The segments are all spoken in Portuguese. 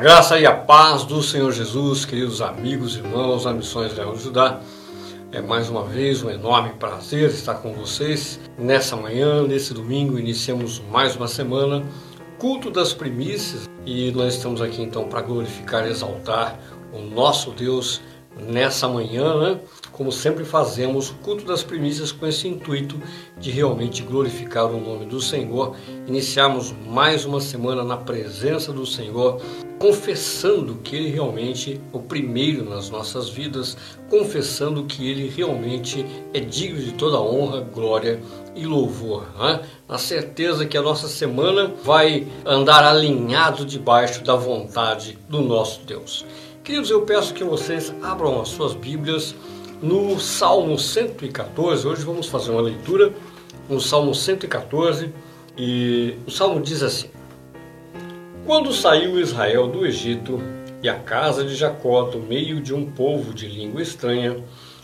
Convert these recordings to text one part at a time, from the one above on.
graça e a paz do Senhor Jesus, queridos amigos, irmãos da Missões Leão Judá. É mais uma vez um enorme prazer estar com vocês nessa manhã, nesse domingo. Iniciamos mais uma semana, culto das primícias, e nós estamos aqui então para glorificar e exaltar o nosso Deus nessa manhã, né? como sempre fazemos, o culto das primícias com esse intuito de realmente glorificar o nome do Senhor. Iniciamos mais uma semana na presença do Senhor, confessando que Ele realmente é o primeiro nas nossas vidas, confessando que Ele realmente é digno de toda honra, glória e louvor. Né? Na certeza que a nossa semana vai andar alinhado debaixo da vontade do nosso Deus. Queridos, eu peço que vocês abram as suas Bíblias no Salmo 114. Hoje vamos fazer uma leitura no Salmo 114 e o Salmo diz assim: Quando saiu Israel do Egito e a casa de Jacó do meio de um povo de língua estranha,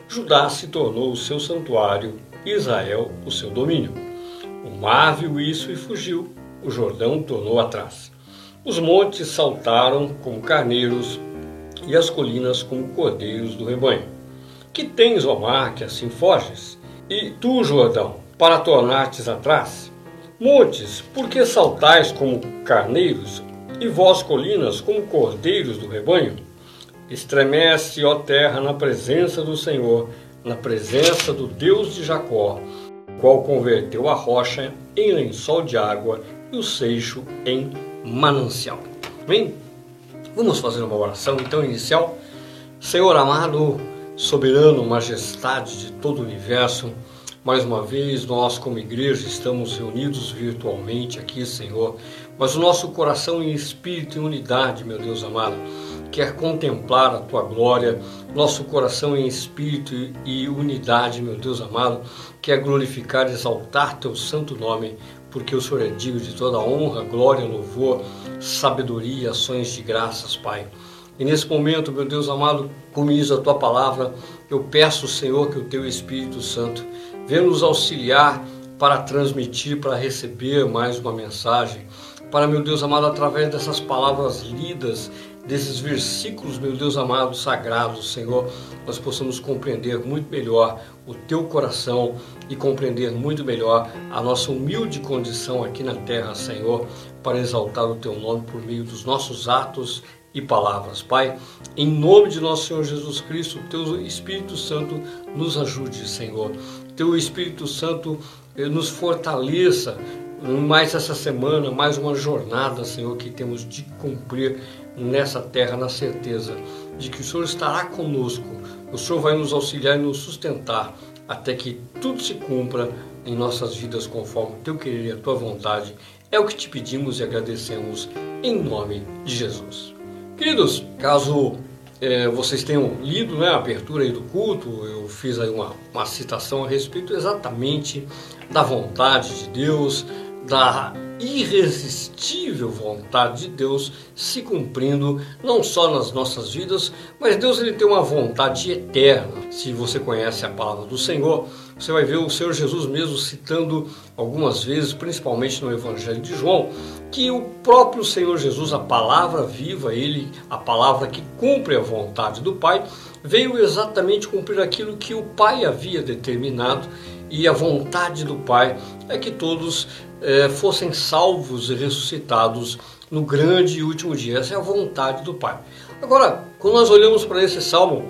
Judá se tornou o seu santuário Israel o seu domínio. O mar viu isso e fugiu, o Jordão tornou atrás. Os montes saltaram como carneiros e as colinas como cordeiros do rebanho. Que tens, ó mar, que assim foges? E tu, Jordão, para tornar-te atrás? Montes, por que saltais como carneiros, e vós, colinas, como cordeiros do rebanho? Estremece, ó terra, na presença do Senhor, na presença do Deus de Jacó, qual converteu a rocha em lençol de água e o seixo em manancial. Bem, vamos fazer uma oração então inicial. Senhor amado, soberano, majestade de todo o universo, mais uma vez nós, como igreja, estamos reunidos virtualmente aqui, Senhor, mas o nosso coração em espírito e unidade, meu Deus amado, quer contemplar a tua glória, nosso coração em espírito e unidade, meu Deus amado, quer glorificar e exaltar teu santo nome, porque o Senhor é digno de toda honra, glória, louvor, sabedoria ações de graças, Pai. E nesse momento, meu Deus amado, como a tua palavra, eu peço, Senhor, que o teu Espírito Santo venha nos auxiliar para transmitir, para receber mais uma mensagem. Para, meu Deus amado, através dessas palavras lidas, desses versículos, meu Deus amado, sagrados, Senhor, nós possamos compreender muito melhor o teu coração e compreender muito melhor a nossa humilde condição aqui na terra, Senhor, para exaltar o teu nome por meio dos nossos atos e palavras. Pai, em nome de nosso Senhor Jesus Cristo, teu Espírito Santo nos ajude, Senhor. Teu Espírito Santo eh, nos fortaleça mais essa semana, mais uma jornada, Senhor, que temos de cumprir nessa terra, na certeza de que o Senhor estará conosco, o Senhor vai nos auxiliar e nos sustentar até que tudo se cumpra em nossas vidas conforme o teu querer e a tua vontade. É o que te pedimos e agradecemos em nome de Jesus. Queridos, caso é, vocês tenham lido né, a abertura aí do culto, eu fiz aí uma, uma citação a respeito exatamente da vontade de Deus, da irresistível vontade de Deus se cumprindo não só nas nossas vidas, mas Deus ele tem uma vontade eterna. Se você conhece a palavra do Senhor, você vai ver o Senhor Jesus mesmo citando algumas vezes, principalmente no Evangelho de João, que o próprio Senhor Jesus, a palavra viva, ele, a palavra que cumpre a vontade do Pai, veio exatamente cumprir aquilo que o Pai havia determinado e a vontade do Pai é que todos é, fossem salvos e ressuscitados no grande e último dia. Essa é a vontade do Pai. Agora, quando nós olhamos para esse salmo,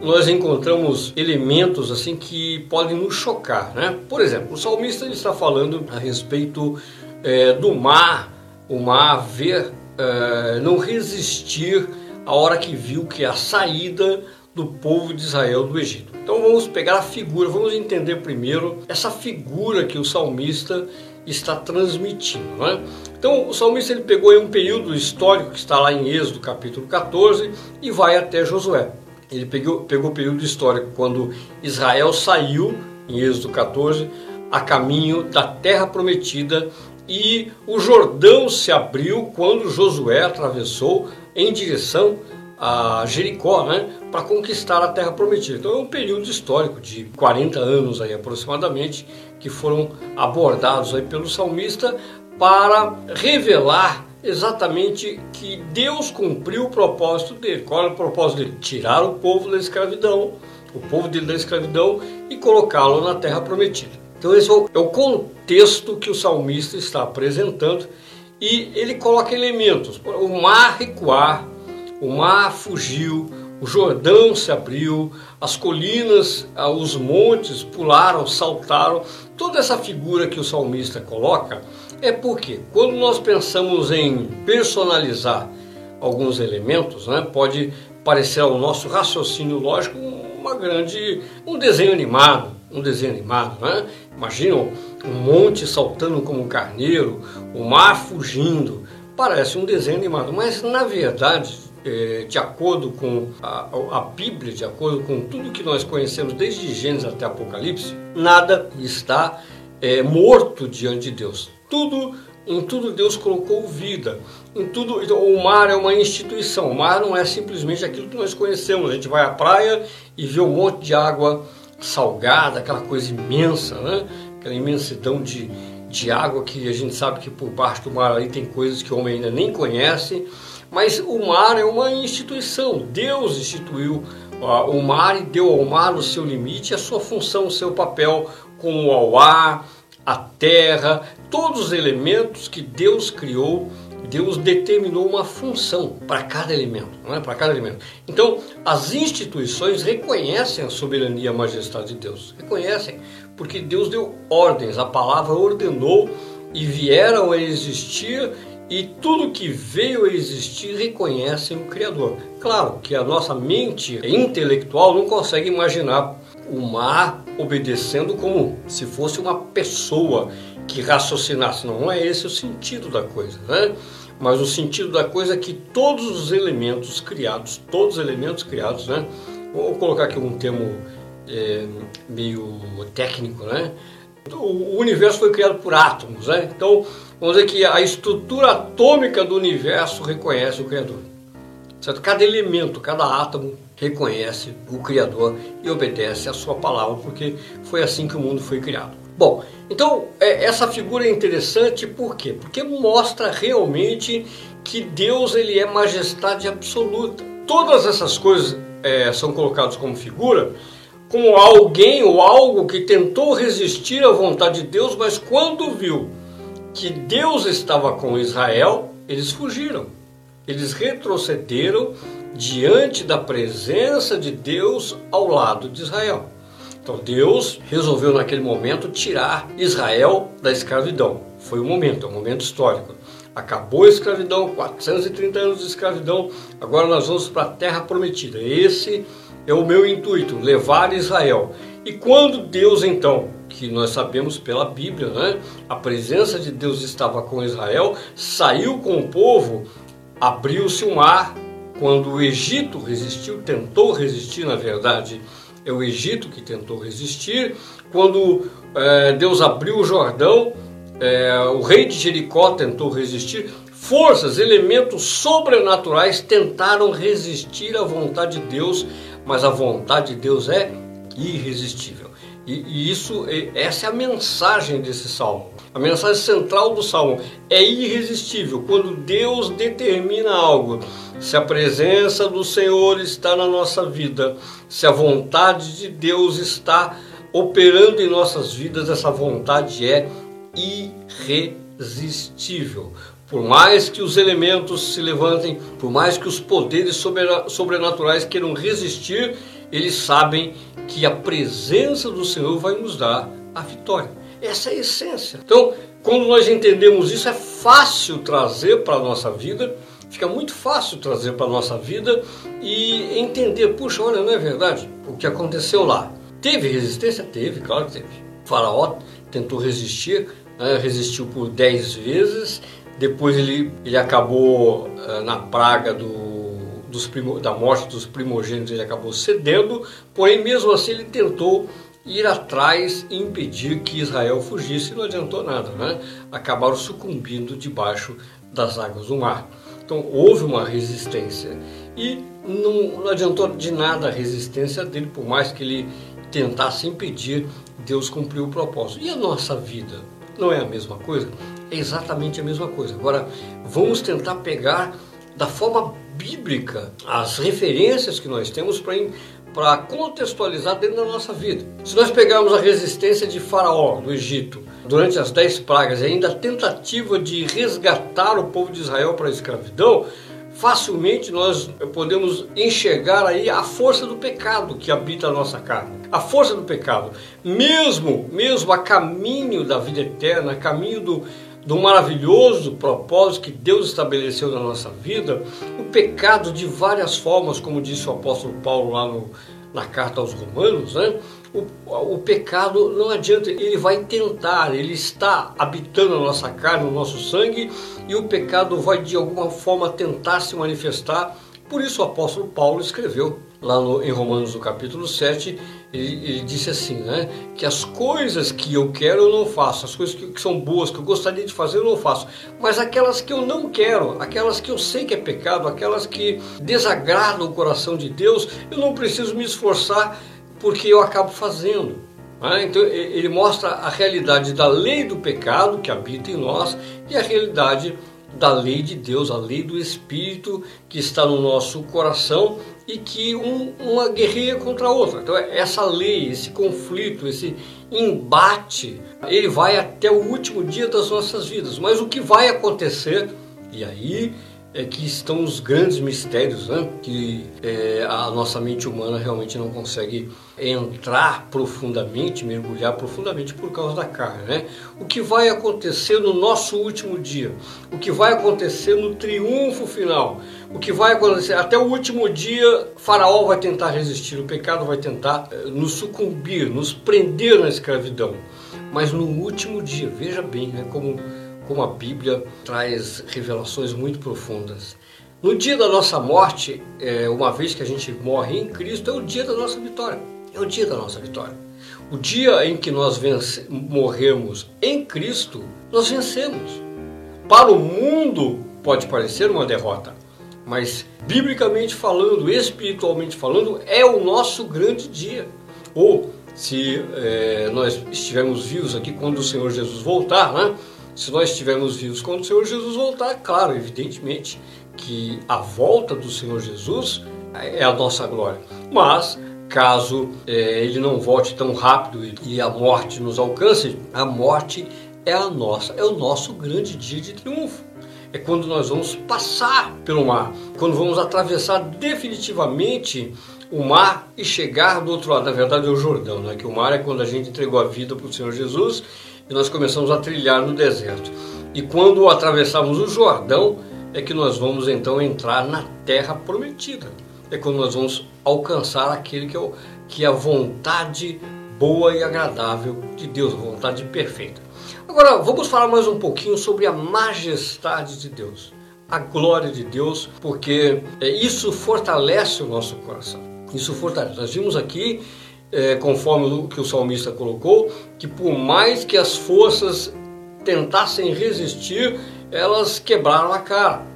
nós encontramos elementos assim que podem nos chocar, né? Por exemplo, o salmista está falando a respeito é, do mar, o mar ver, é, não resistir a hora que viu que a saída do povo de Israel do Egito. Então vamos pegar a figura, vamos entender primeiro essa figura que o salmista está transmitindo. Né? Então o salmista ele pegou um período histórico que está lá em Êxodo capítulo 14 e vai até Josué. Ele pegou, pegou o período histórico quando Israel saiu, em Êxodo 14, a caminho da terra prometida e o Jordão se abriu quando Josué atravessou em direção a Jericó, né, para conquistar a terra prometida. Então é um período histórico de 40 anos aí aproximadamente que foram abordados aí pelo salmista para revelar exatamente que Deus cumpriu o propósito dele. Qual era o propósito dele? Tirar o povo da escravidão, o povo dele da escravidão e colocá-lo na terra prometida. Então esse é, é o contexto que o salmista está apresentando e ele coloca elementos. O mar recuar, o mar fugiu, o Jordão se abriu, as colinas, ah, os montes pularam, saltaram. Toda essa figura que o salmista coloca é porque quando nós pensamos em personalizar alguns elementos, né, pode parecer ao nosso raciocínio lógico uma grande um desenho animado, um desenho animado, né? Imaginam um monte saltando como um carneiro, o mar fugindo, parece um desenho animado, mas na verdade é, de acordo com a, a, Bíblia, de acordo com tudo que nós conhecemos desde Gênesis até Apocalipse, nada está é, morto diante de Deus. Tudo em tudo Deus colocou vida. Em tudo, então, o mar é uma instituição. O mar não é simplesmente aquilo que nós conhecemos. A gente vai à praia e vê um monte de água salgada, aquela coisa imensa, né? Aquela imensidão de, de água que a gente sabe que por baixo do mar aí tem coisas que o homem ainda nem conhece. Mas o mar é uma instituição. Deus instituiu uh, o mar e deu ao mar o seu limite, a sua função, o seu papel, como ao ar, a terra, todos os elementos que Deus criou. Deus determinou uma função para cada elemento, não é? Para cada elemento. Então, as instituições reconhecem a soberania e a majestade de Deus. Reconhecem, porque Deus deu ordens, a palavra ordenou e vieram a existir e tudo que veio a existir reconhece o Criador. Claro que a nossa mente intelectual não consegue imaginar o mar obedecendo como se fosse uma pessoa que raciocinasse. Não, é esse o sentido da coisa, né? Mas o sentido da coisa é que todos os elementos criados, todos os elementos criados, né? Vou colocar aqui um termo é, meio técnico, né? O universo foi criado por átomos, né? Então, vamos dizer que a estrutura atômica do universo reconhece o Criador. Certo? Cada elemento, cada átomo reconhece o Criador e obedece a sua palavra, porque foi assim que o mundo foi criado. Bom, então é, essa figura é interessante por quê? Porque mostra realmente que Deus ele é majestade absoluta. Todas essas coisas é, são colocadas como figura como alguém ou algo que tentou resistir à vontade de Deus, mas quando viu que Deus estava com Israel, eles fugiram. Eles retrocederam diante da presença de Deus ao lado de Israel. Então Deus resolveu naquele momento tirar Israel da escravidão. Foi o momento, é um momento histórico. Acabou a escravidão, 430 anos de escravidão, agora nós vamos para a terra prometida. Esse o meu intuito, levar Israel. E quando Deus então, que nós sabemos pela Bíblia, né, a presença de Deus estava com Israel, saiu com o povo, abriu-se o mar, quando o Egito resistiu, tentou resistir, na verdade, é o Egito que tentou resistir, quando é, Deus abriu o Jordão, é, o rei de Jericó tentou resistir, forças, elementos sobrenaturais tentaram resistir à vontade de Deus mas a vontade de Deus é irresistível. E, e isso, essa é a mensagem desse salmo. A mensagem central do salmo é irresistível. Quando Deus determina algo, se a presença do Senhor está na nossa vida, se a vontade de Deus está operando em nossas vidas, essa vontade é irresistível. Por mais que os elementos se levantem, por mais que os poderes sobrenaturais queiram resistir, eles sabem que a presença do Senhor vai nos dar a vitória. Essa é a essência. Então, quando nós entendemos isso, é fácil trazer para a nossa vida, fica muito fácil trazer para a nossa vida e entender, puxa, olha, não é verdade o que aconteceu lá. Teve resistência? Teve, claro que teve. O faraó tentou resistir, né, resistiu por dez vezes, depois ele, ele acabou uh, na praga do, dos primo, da morte dos primogênitos, ele acabou cedendo, porém mesmo assim ele tentou ir atrás e impedir que Israel fugisse, não adiantou nada, né? acabaram sucumbindo debaixo das águas do mar. Então houve uma resistência e não, não adiantou de nada a resistência dele, por mais que ele tentasse impedir, Deus cumpriu o propósito. E a nossa vida? Não é a mesma coisa? É exatamente a mesma coisa. Agora, vamos tentar pegar da forma bíblica as referências que nós temos para contextualizar dentro da nossa vida. Se nós pegarmos a resistência de Faraó do Egito durante as dez pragas e ainda a tentativa de resgatar o povo de Israel para a escravidão, facilmente nós podemos enxergar aí a força do pecado que habita a nossa carne. A força do pecado, mesmo, mesmo a caminho da vida eterna, a caminho do, do maravilhoso propósito que Deus estabeleceu na nossa vida, o pecado de várias formas, como disse o apóstolo Paulo lá no, na carta aos Romanos, né? O, o, pecado não adianta, ele vai tentar, ele está habitando a nossa carne, o nosso sangue, e o pecado vai de alguma forma tentar se manifestar. Por isso o apóstolo Paulo escreveu lá no, em Romanos no capítulo 7, ele, ele, disse assim, né, que as coisas que eu quero eu não faço, as coisas que, que, são boas, que eu gostaria de fazer eu não faço, mas aquelas que eu não quero, aquelas que eu sei que é pecado, aquelas que desagradam o coração de Deus, eu não preciso me esforçar porque eu acabo fazendo. Né? Então ele mostra a realidade da lei do pecado que habita em nós e a realidade da lei de Deus, a lei do Espírito que está no nosso coração e que um, uma guerreia contra a outra. Então essa lei, esse conflito, esse embate, ele vai até o último dia das nossas vidas. Mas o que vai acontecer, e aí é que estão os grandes mistérios né? que é, a nossa mente humana realmente não consegue entrar profundamente, mergulhar profundamente por causa da carne. Né? O que vai acontecer no nosso último dia? O que vai acontecer no triunfo final? O que vai acontecer até o último dia? Faraó vai tentar resistir, o pecado vai tentar é, nos sucumbir, nos prender na escravidão. Mas no último dia, veja bem, né, como como a Bíblia traz revelações muito profundas. No dia da nossa morte, é, uma vez que a gente morre em Cristo, é o dia da nossa vitória. É o dia da nossa vitória. O dia em que nós morremos em Cristo, nós vencemos. Para o mundo pode parecer uma derrota, mas biblicamente falando, espiritualmente falando, é o nosso grande dia. Ou se é, nós estivermos vivos aqui quando o Senhor Jesus voltar, né? Se nós estivermos vivos quando o Senhor Jesus voltar, claro, evidentemente que a volta do Senhor Jesus é a nossa glória. Mas caso é, ele não volte tão rápido e a morte nos alcance, a morte é a nossa, é o nosso grande dia de triunfo. É quando nós vamos passar pelo mar, quando vamos atravessar definitivamente o mar e chegar do outro lado. Na verdade, é o Jordão, né? Que o mar é quando a gente entregou a vida para o Senhor Jesus e nós começamos a trilhar no deserto. E quando atravessamos o Jordão, é que nós vamos então entrar na terra prometida. É quando nós vamos alcançar aquele que é, o, que é a vontade boa e agradável de Deus, a vontade perfeita. Agora, vamos falar mais um pouquinho sobre a majestade de Deus, a glória de Deus, porque é, isso fortalece o nosso coração. Isso fortalece. Nós vimos aqui é, conforme o que o salmista colocou, que por mais que as forças tentassem resistir, elas quebraram a cara.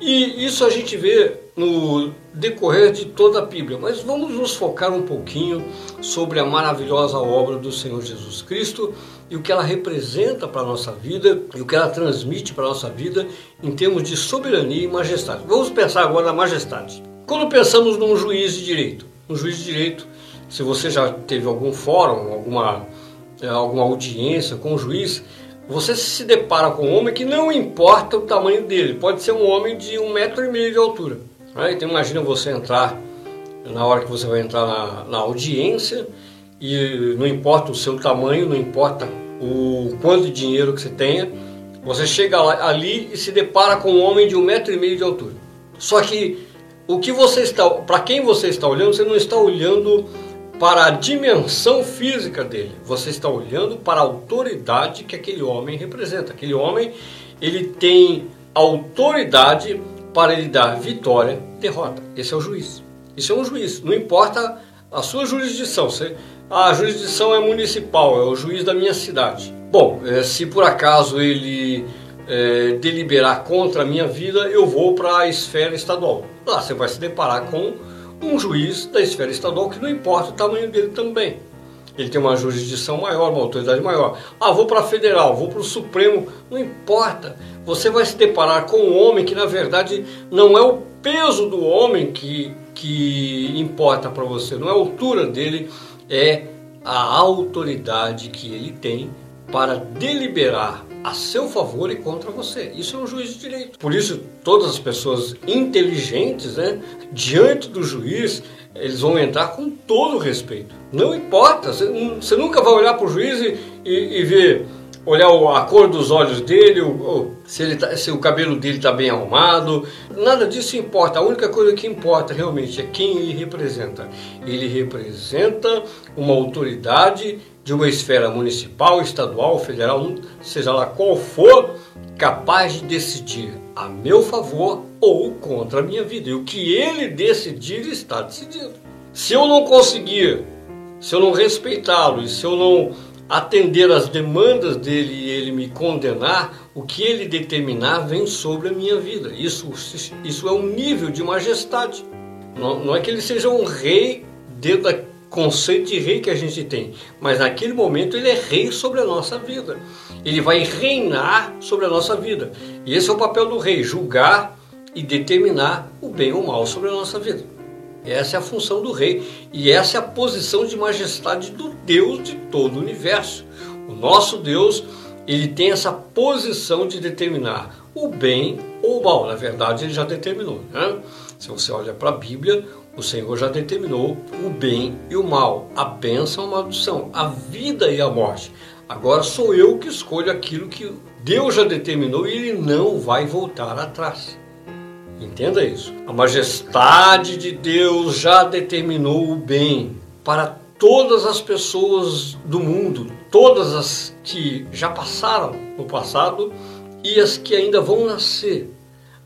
E isso a gente vê no decorrer de toda a Bíblia. Mas vamos nos focar um pouquinho sobre a maravilhosa obra do Senhor Jesus Cristo e o que ela representa para a nossa vida e o que ela transmite para a nossa vida em termos de soberania e majestade. Vamos pensar agora na majestade. Quando pensamos num juiz de direito, um juiz de direito se você já teve algum fórum, alguma, é, alguma audiência com o juiz, você se depara com um homem que não importa o tamanho dele, pode ser um homem de um metro e meio de altura. Né? Então imagina você entrar, na hora que você vai entrar na, na audiência, e não importa o seu tamanho, não importa o quanto de dinheiro que você tenha, você chega ali e se depara com um homem de um metro e meio de altura. Só que o que você está, para quem você está olhando, você não está olhando para a dimensão física dele. Você está olhando para a autoridade que aquele homem representa. Aquele homem, ele tem autoridade para ele dar vitória, derrota. Esse é o juiz. Isso é um juiz. Não importa a sua jurisdição. a jurisdição é municipal, é o juiz da minha cidade. Bom, eh, se por acaso ele é, deliberar contra a minha vida, eu vou para a esfera estadual. Lá você vai se deparar com um juiz da esfera estadual que não importa o tamanho dele também. ele tem uma jurisdição maior, uma autoridade maior. Ah, vou para a federal, vou para o Supremo, não importa. Você vai se deparar com um homem que na verdade não é o peso do homem que, que importa para você, não é a altura dele, é a autoridade que ele tem para deliberar a seu favor e contra você. Isso é um juiz de direito. Por isso, todas as pessoas inteligentes, né, diante do juiz, eles vão entrar com todo o respeito. Não importa, você, nunca vai olhar para o juiz e, e, e, ver, olhar a cor dos olhos dele, se, ele tá, se o cabelo dele está bem arrumado. Nada disso importa. A única coisa que importa realmente é quem ele representa. Ele representa uma autoridade de uma esfera municipal, estadual, federal, seja lá qual for, capaz de decidir a meu favor ou contra a minha vida. E o que ele decidir está decidido. Se eu não conseguir, se eu não respeitá-lo e se eu não atender às demandas dele e ele me condenar, o que ele determinar vem sobre a minha vida. Isso, isso é um nível de majestade. Não, não é que ele seja um rei dentro da conceito de rei que a gente tem, mas naquele momento ele é rei sobre a nossa vida. Ele vai reinar sobre a nossa vida. E esse é o papel do rei, julgar e determinar o bem ou o mal sobre a nossa vida. Essa é a função do rei e essa é a posição de majestade do Deus de todo o universo. O nosso Deus, ele tem essa posição de determinar o bem ou o mal. Na verdade, ele já determinou. Né? Se você olha para a Bíblia, o Senhor já determinou o bem e o mal, a bênção e a maldição, a vida e a morte. Agora sou eu que escolho aquilo que Deus já determinou e Ele não vai voltar atrás. Entenda isso. A majestade de Deus já determinou o bem para todas as pessoas do mundo, todas as que já passaram no passado e as que ainda vão nascer.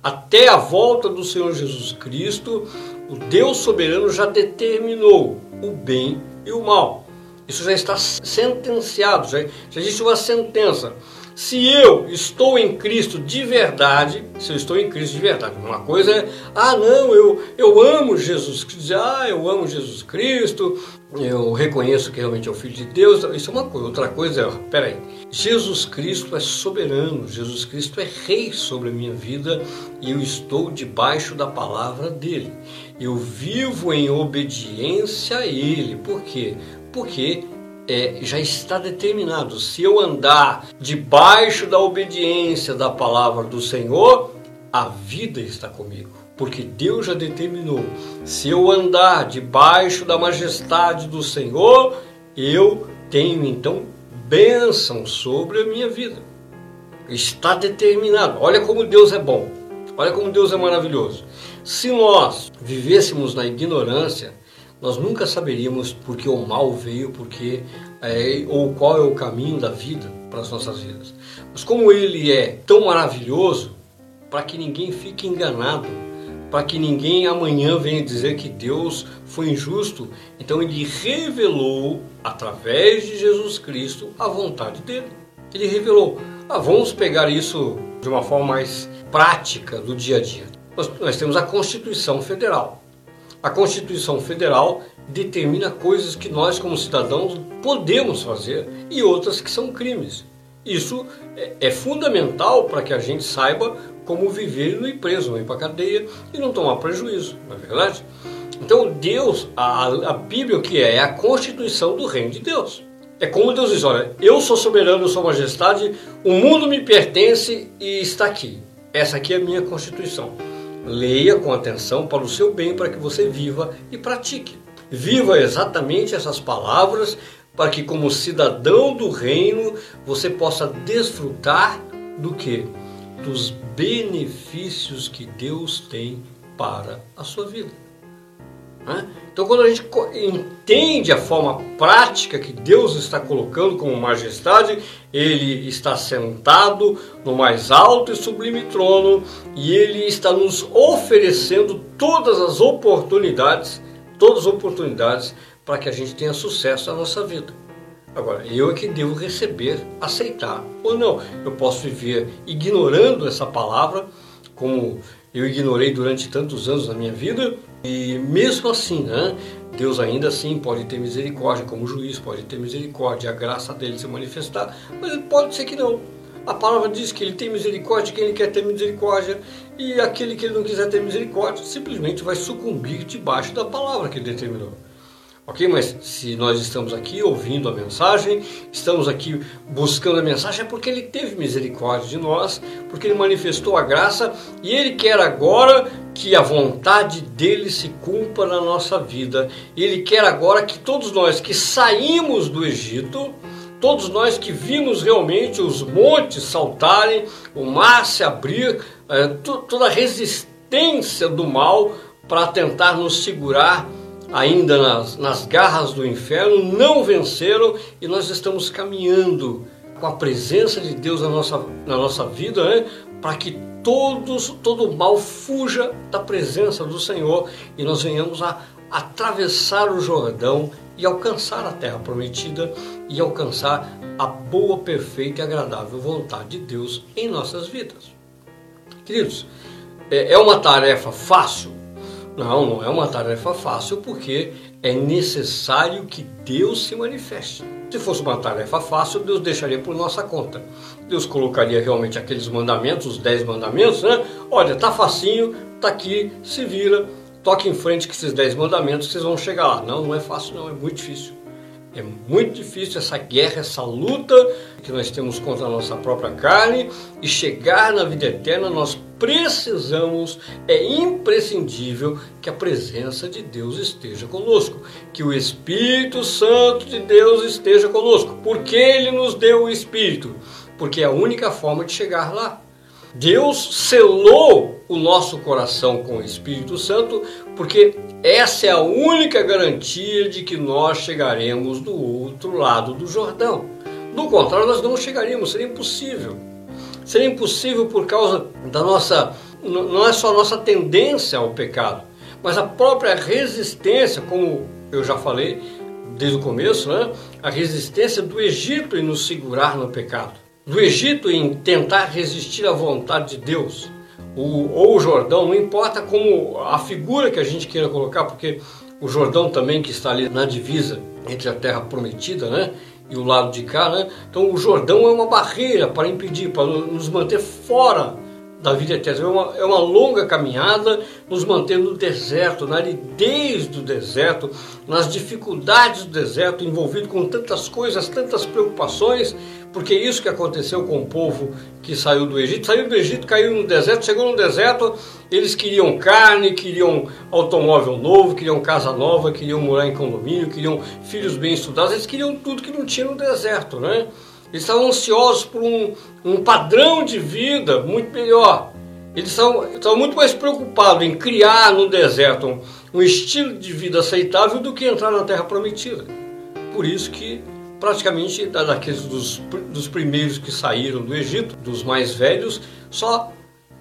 Até a volta do Senhor Jesus Cristo, o Deus soberano já determinou o bem e o mal. Isso já está sentenciado, já, já existe uma sentença. Se eu estou em Cristo de verdade, se eu estou em Cristo de verdade, uma coisa é, ah não, eu, eu amo Jesus Cristo, ah, eu amo Jesus Cristo, eu reconheço que realmente é o Filho de Deus, isso é uma coisa. Outra coisa é, peraí, Jesus Cristo é soberano, Jesus Cristo é rei sobre a minha vida e eu estou debaixo da palavra dele. Eu vivo em obediência a ele. Por quê? Porque é, já está determinado. Se eu andar debaixo da obediência da palavra do Senhor, a vida está comigo porque Deus já determinou. Se eu andar debaixo da majestade do Senhor, eu tenho então bênção sobre a minha vida. Está determinado. Olha como Deus é bom. Olha como Deus é maravilhoso. Se nós vivêssemos na ignorância, nós nunca saberíamos por que o mal veio, porque é, ou qual é o caminho da vida para as nossas vidas. Mas como Ele é tão maravilhoso, para que ninguém fique enganado, para que ninguém amanhã venha dizer que Deus foi injusto. Então ele revelou, através de Jesus Cristo, a vontade dele. Ele revelou. Ah, vamos pegar isso de uma forma mais prática do dia a dia. Nós, nós temos a Constituição Federal. A Constituição Federal determina coisas que nós, como cidadãos, podemos fazer e outras que são crimes. Isso é, é fundamental para que a gente saiba como viver e não ir preso, não ir para a cadeia e não tomar prejuízo, não é verdade? Então Deus, a, a Bíblia o que é? É a constituição do reino de Deus. É como Deus diz, olha, eu sou soberano, eu sou majestade, o mundo me pertence e está aqui. Essa aqui é a minha constituição. Leia com atenção para o seu bem, para que você viva e pratique. Viva exatamente essas palavras para que como cidadão do reino você possa desfrutar do que? dos benefícios que Deus tem para a sua vida. Então, quando a gente entende a forma prática que Deus está colocando como majestade, Ele está sentado no mais alto e sublime trono e Ele está nos oferecendo todas as oportunidades, todas as oportunidades para que a gente tenha sucesso na nossa vida. Agora, eu é que devo receber, aceitar ou não. Eu posso viver ignorando essa palavra, como eu ignorei durante tantos anos na minha vida, e mesmo assim, né, Deus ainda assim pode ter misericórdia, como juiz pode ter misericórdia, a graça dele se manifestar, mas pode ser que não. A palavra diz que ele tem misericórdia de quem ele quer ter misericórdia, e aquele que ele não quiser ter misericórdia simplesmente vai sucumbir debaixo da palavra que ele determinou. Ok? Mas se nós estamos aqui ouvindo a mensagem, estamos aqui buscando a mensagem, é porque Ele teve misericórdia de nós, porque Ele manifestou a graça e Ele quer agora que a vontade dele se cumpra na nossa vida. Ele quer agora que todos nós que saímos do Egito, todos nós que vimos realmente os montes saltarem, o mar se abrir, é, toda a resistência do mal para tentar nos segurar ainda nas, nas garras do inferno, não venceram e nós estamos caminhando com a presença de Deus na nossa, na nossa vida, né? para que todos, todo mal fuja da presença do Senhor e nós venhamos a atravessar o Jordão e alcançar a terra prometida e alcançar a boa, perfeita e agradável vontade de Deus em nossas vidas. Queridos, é, é uma tarefa fácil? Não, não é uma tarefa fácil porque é necessário que Deus se manifeste. Se fosse uma tarefa fácil, Deus deixaria por nossa conta. Deus colocaria realmente aqueles mandamentos, os dez mandamentos, né? Olha, tá facinho, tá aqui, se vira, toque em frente com esses dez mandamentos, vocês vão chegar lá. Não, não é fácil, não, é muito difícil. É muito difícil essa guerra, essa luta que nós temos contra a nossa própria carne e chegar na vida eterna, nós precisamos, é imprescindível que a presença de Deus esteja conosco, que o Espírito Santo de Deus esteja conosco. Por que ele nos deu o Espírito? Porque é a única forma de chegar lá. Deus selou o nosso coração com o Espírito Santo, porque essa é a única garantia de que nós chegaremos do outro lado do Jordão. Do contrário, nós não chegaríamos, seria impossível. Seria impossível por causa da nossa, não é só a nossa tendência ao pecado, mas a própria resistência, como eu já falei desde o começo, né? a resistência do Egito em nos segurar no pecado do Egito em tentar resistir à vontade de Deus, o, ou o Jordão, não importa como a figura que a gente queira colocar, porque o Jordão também que está ali na divisa entre a terra prometida, né? E o lado de cá, né? Então o Jordão é uma barreira para impedir, para nos manter fora da vida eterna. É uma, é uma longa caminhada, nos mantendo no deserto, na aridez do deserto, nas dificuldades do deserto, envolvido com tantas coisas, tantas preocupações, porque é isso que aconteceu com o povo que saiu do Egito. Saiu do Egito, caiu no deserto, chegou no deserto, eles queriam carne, queriam automóvel novo, queriam casa nova, queriam morar em condomínio, queriam filhos bem estudados, eles queriam tudo que não tinha no deserto, né? Estavam ansiosos por um, um padrão de vida muito melhor. Eles estavam, estavam muito mais preocupados em criar no deserto um, um estilo de vida aceitável do que entrar na terra prometida. Por isso que praticamente daqueles dos, dos primeiros que saíram do Egito, dos mais velhos, só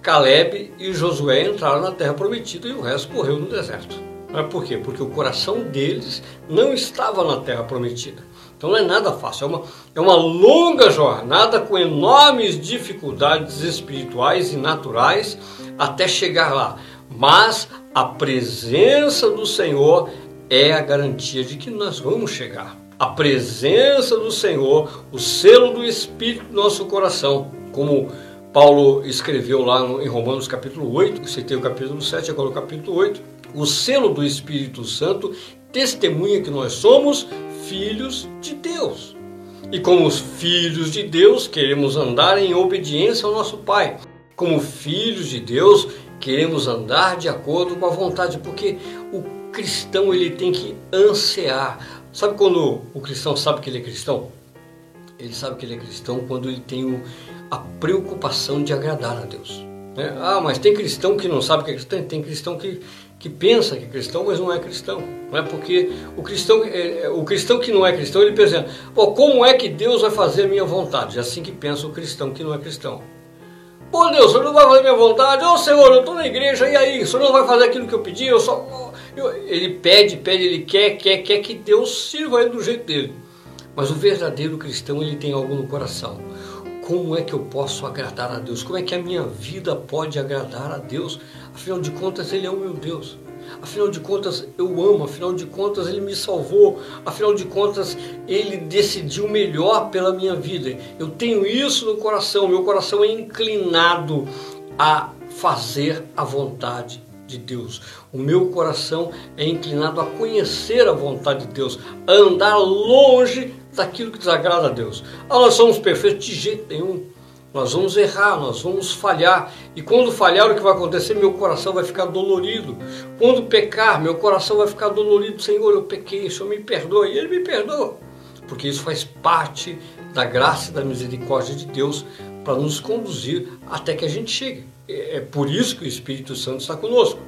Caleb e Josué entraram na terra prometida e o resto correu no deserto. Mas por quê? Porque o coração deles não estava na terra prometida. Então não é nada fácil, é uma, é uma longa jornada com enormes dificuldades espirituais e naturais até chegar lá. Mas a presença do Senhor é a garantia de que nós vamos chegar. A presença do Senhor, o selo do Espírito no nosso coração, como Paulo escreveu lá em Romanos capítulo 8, citei o capítulo 7, agora o capítulo 8, o selo do Espírito Santo testemunha que nós somos filhos de Deus. E como filhos de Deus, queremos andar em obediência ao nosso Pai. Como filhos de Deus, queremos andar de acordo com a vontade, porque o cristão ele tem que ansiar. Sabe quando o cristão sabe que ele é cristão? Ele sabe que ele é cristão quando ele tem a preocupação de agradar a Deus. Né? Ah, mas tem cristão que não sabe que é cristão, tem cristão que que pensa que é cristão, mas não é cristão. Não é porque o cristão, é, é, o cristão que não é cristão, ele pensa, Pô, como é que Deus vai fazer minha vontade? É assim que pensa o cristão que não é cristão. Pô Deus, o Senhor não vai fazer minha vontade? Ô oh, Senhor, eu estou na igreja, e aí? O Senhor não vai fazer aquilo que eu pedi? Eu só... Eu... Ele pede, pede, ele quer, quer, quer que Deus sirva ele do jeito dele. Mas o verdadeiro cristão, ele tem algo no coração. Como é que eu posso agradar a Deus? Como é que a minha vida pode agradar a Deus? Afinal de contas, Ele é o meu Deus. afinal de contas eu amo, afinal de contas Ele me salvou, afinal de contas Ele decidiu melhor pela minha vida. Eu tenho isso no coração, meu coração é inclinado a fazer a vontade de Deus. O meu coração é inclinado a conhecer a vontade de Deus, a andar longe daquilo que desagrada a Deus. Ah, nós somos perfeitos de jeito nenhum. Nós vamos errar, nós vamos falhar. E quando falhar, o que vai acontecer? Meu coração vai ficar dolorido. Quando pecar, meu coração vai ficar dolorido. Senhor, eu pequei, Senhor me perdoa. E Ele me perdoa. Porque isso faz parte da graça e da misericórdia de Deus para nos conduzir até que a gente chegue. É, é por isso que o Espírito Santo está conosco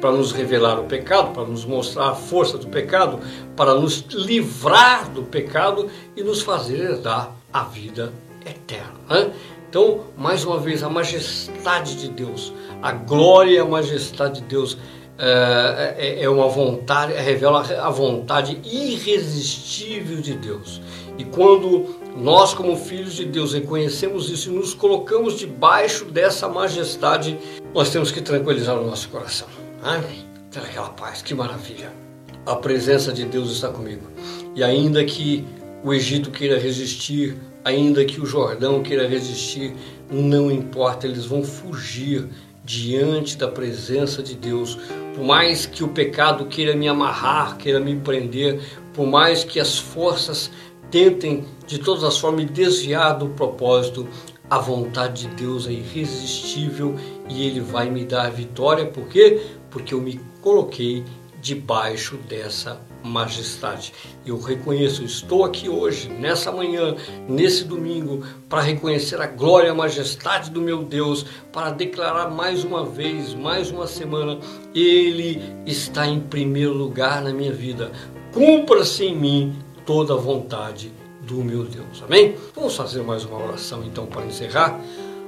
para nos revelar o pecado, para nos mostrar a força do pecado, para nos livrar do pecado e nos fazer herdar a vida eterna. Né? Então, mais uma vez, a majestade de Deus, a glória e a majestade de Deus é, é, é uma vontade, revela a vontade irresistível de Deus. E quando nós, como filhos de Deus, reconhecemos isso e nos colocamos debaixo dessa majestade, nós temos que tranquilizar o nosso coração. Né? Aquela paz, que maravilha! A presença de Deus está comigo. E ainda que o Egito queira resistir, ainda que o Jordão queira resistir, não importa, eles vão fugir diante da presença de Deus. Por mais que o pecado queira me amarrar, queira me prender, por mais que as forças tentem de todas as formas me desviar do propósito, a vontade de Deus é irresistível e Ele vai me dar a vitória. Por quê? Porque eu me coloquei debaixo dessa majestade. Eu reconheço, estou aqui hoje, nessa manhã, nesse domingo, para reconhecer a glória e a majestade do meu Deus, para declarar mais uma vez, mais uma semana, Ele está em primeiro lugar na minha vida. Cumpra-se em mim toda a vontade do meu Deus. Amém? Vamos fazer mais uma oração então para encerrar.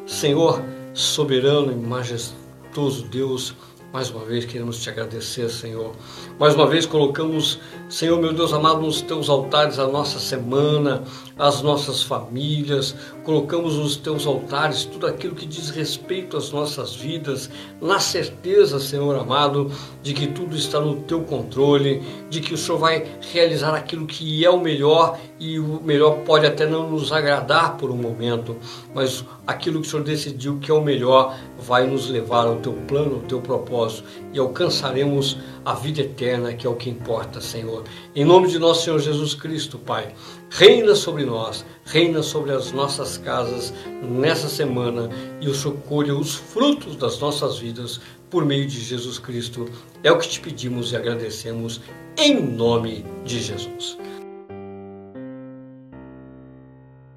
Senhor, soberano e majestoso Deus, mais uma vez queremos te agradecer, Senhor. Mais uma vez colocamos, Senhor meu Deus amado, nos teus altares a nossa semana, as nossas famílias, colocamos nos teus altares tudo aquilo que diz respeito às nossas vidas, na certeza, Senhor amado, de que tudo está no teu controle, de que o Senhor vai realizar aquilo que é o melhor e o melhor pode até não nos agradar por um momento, mas aquilo que o Senhor decidiu que é o melhor vai nos levar ao teu plano, ao teu propósito e alcançaremos a vida eterna, que é o que importa, Senhor. Em nome de nosso Senhor Jesus Cristo, Pai, reina sobre nós, reina sobre as nossas casas nessa semana e o Senhor colha os frutos das nossas vidas por meio de Jesus Cristo. É o que te pedimos e agradecemos em nome de Jesus.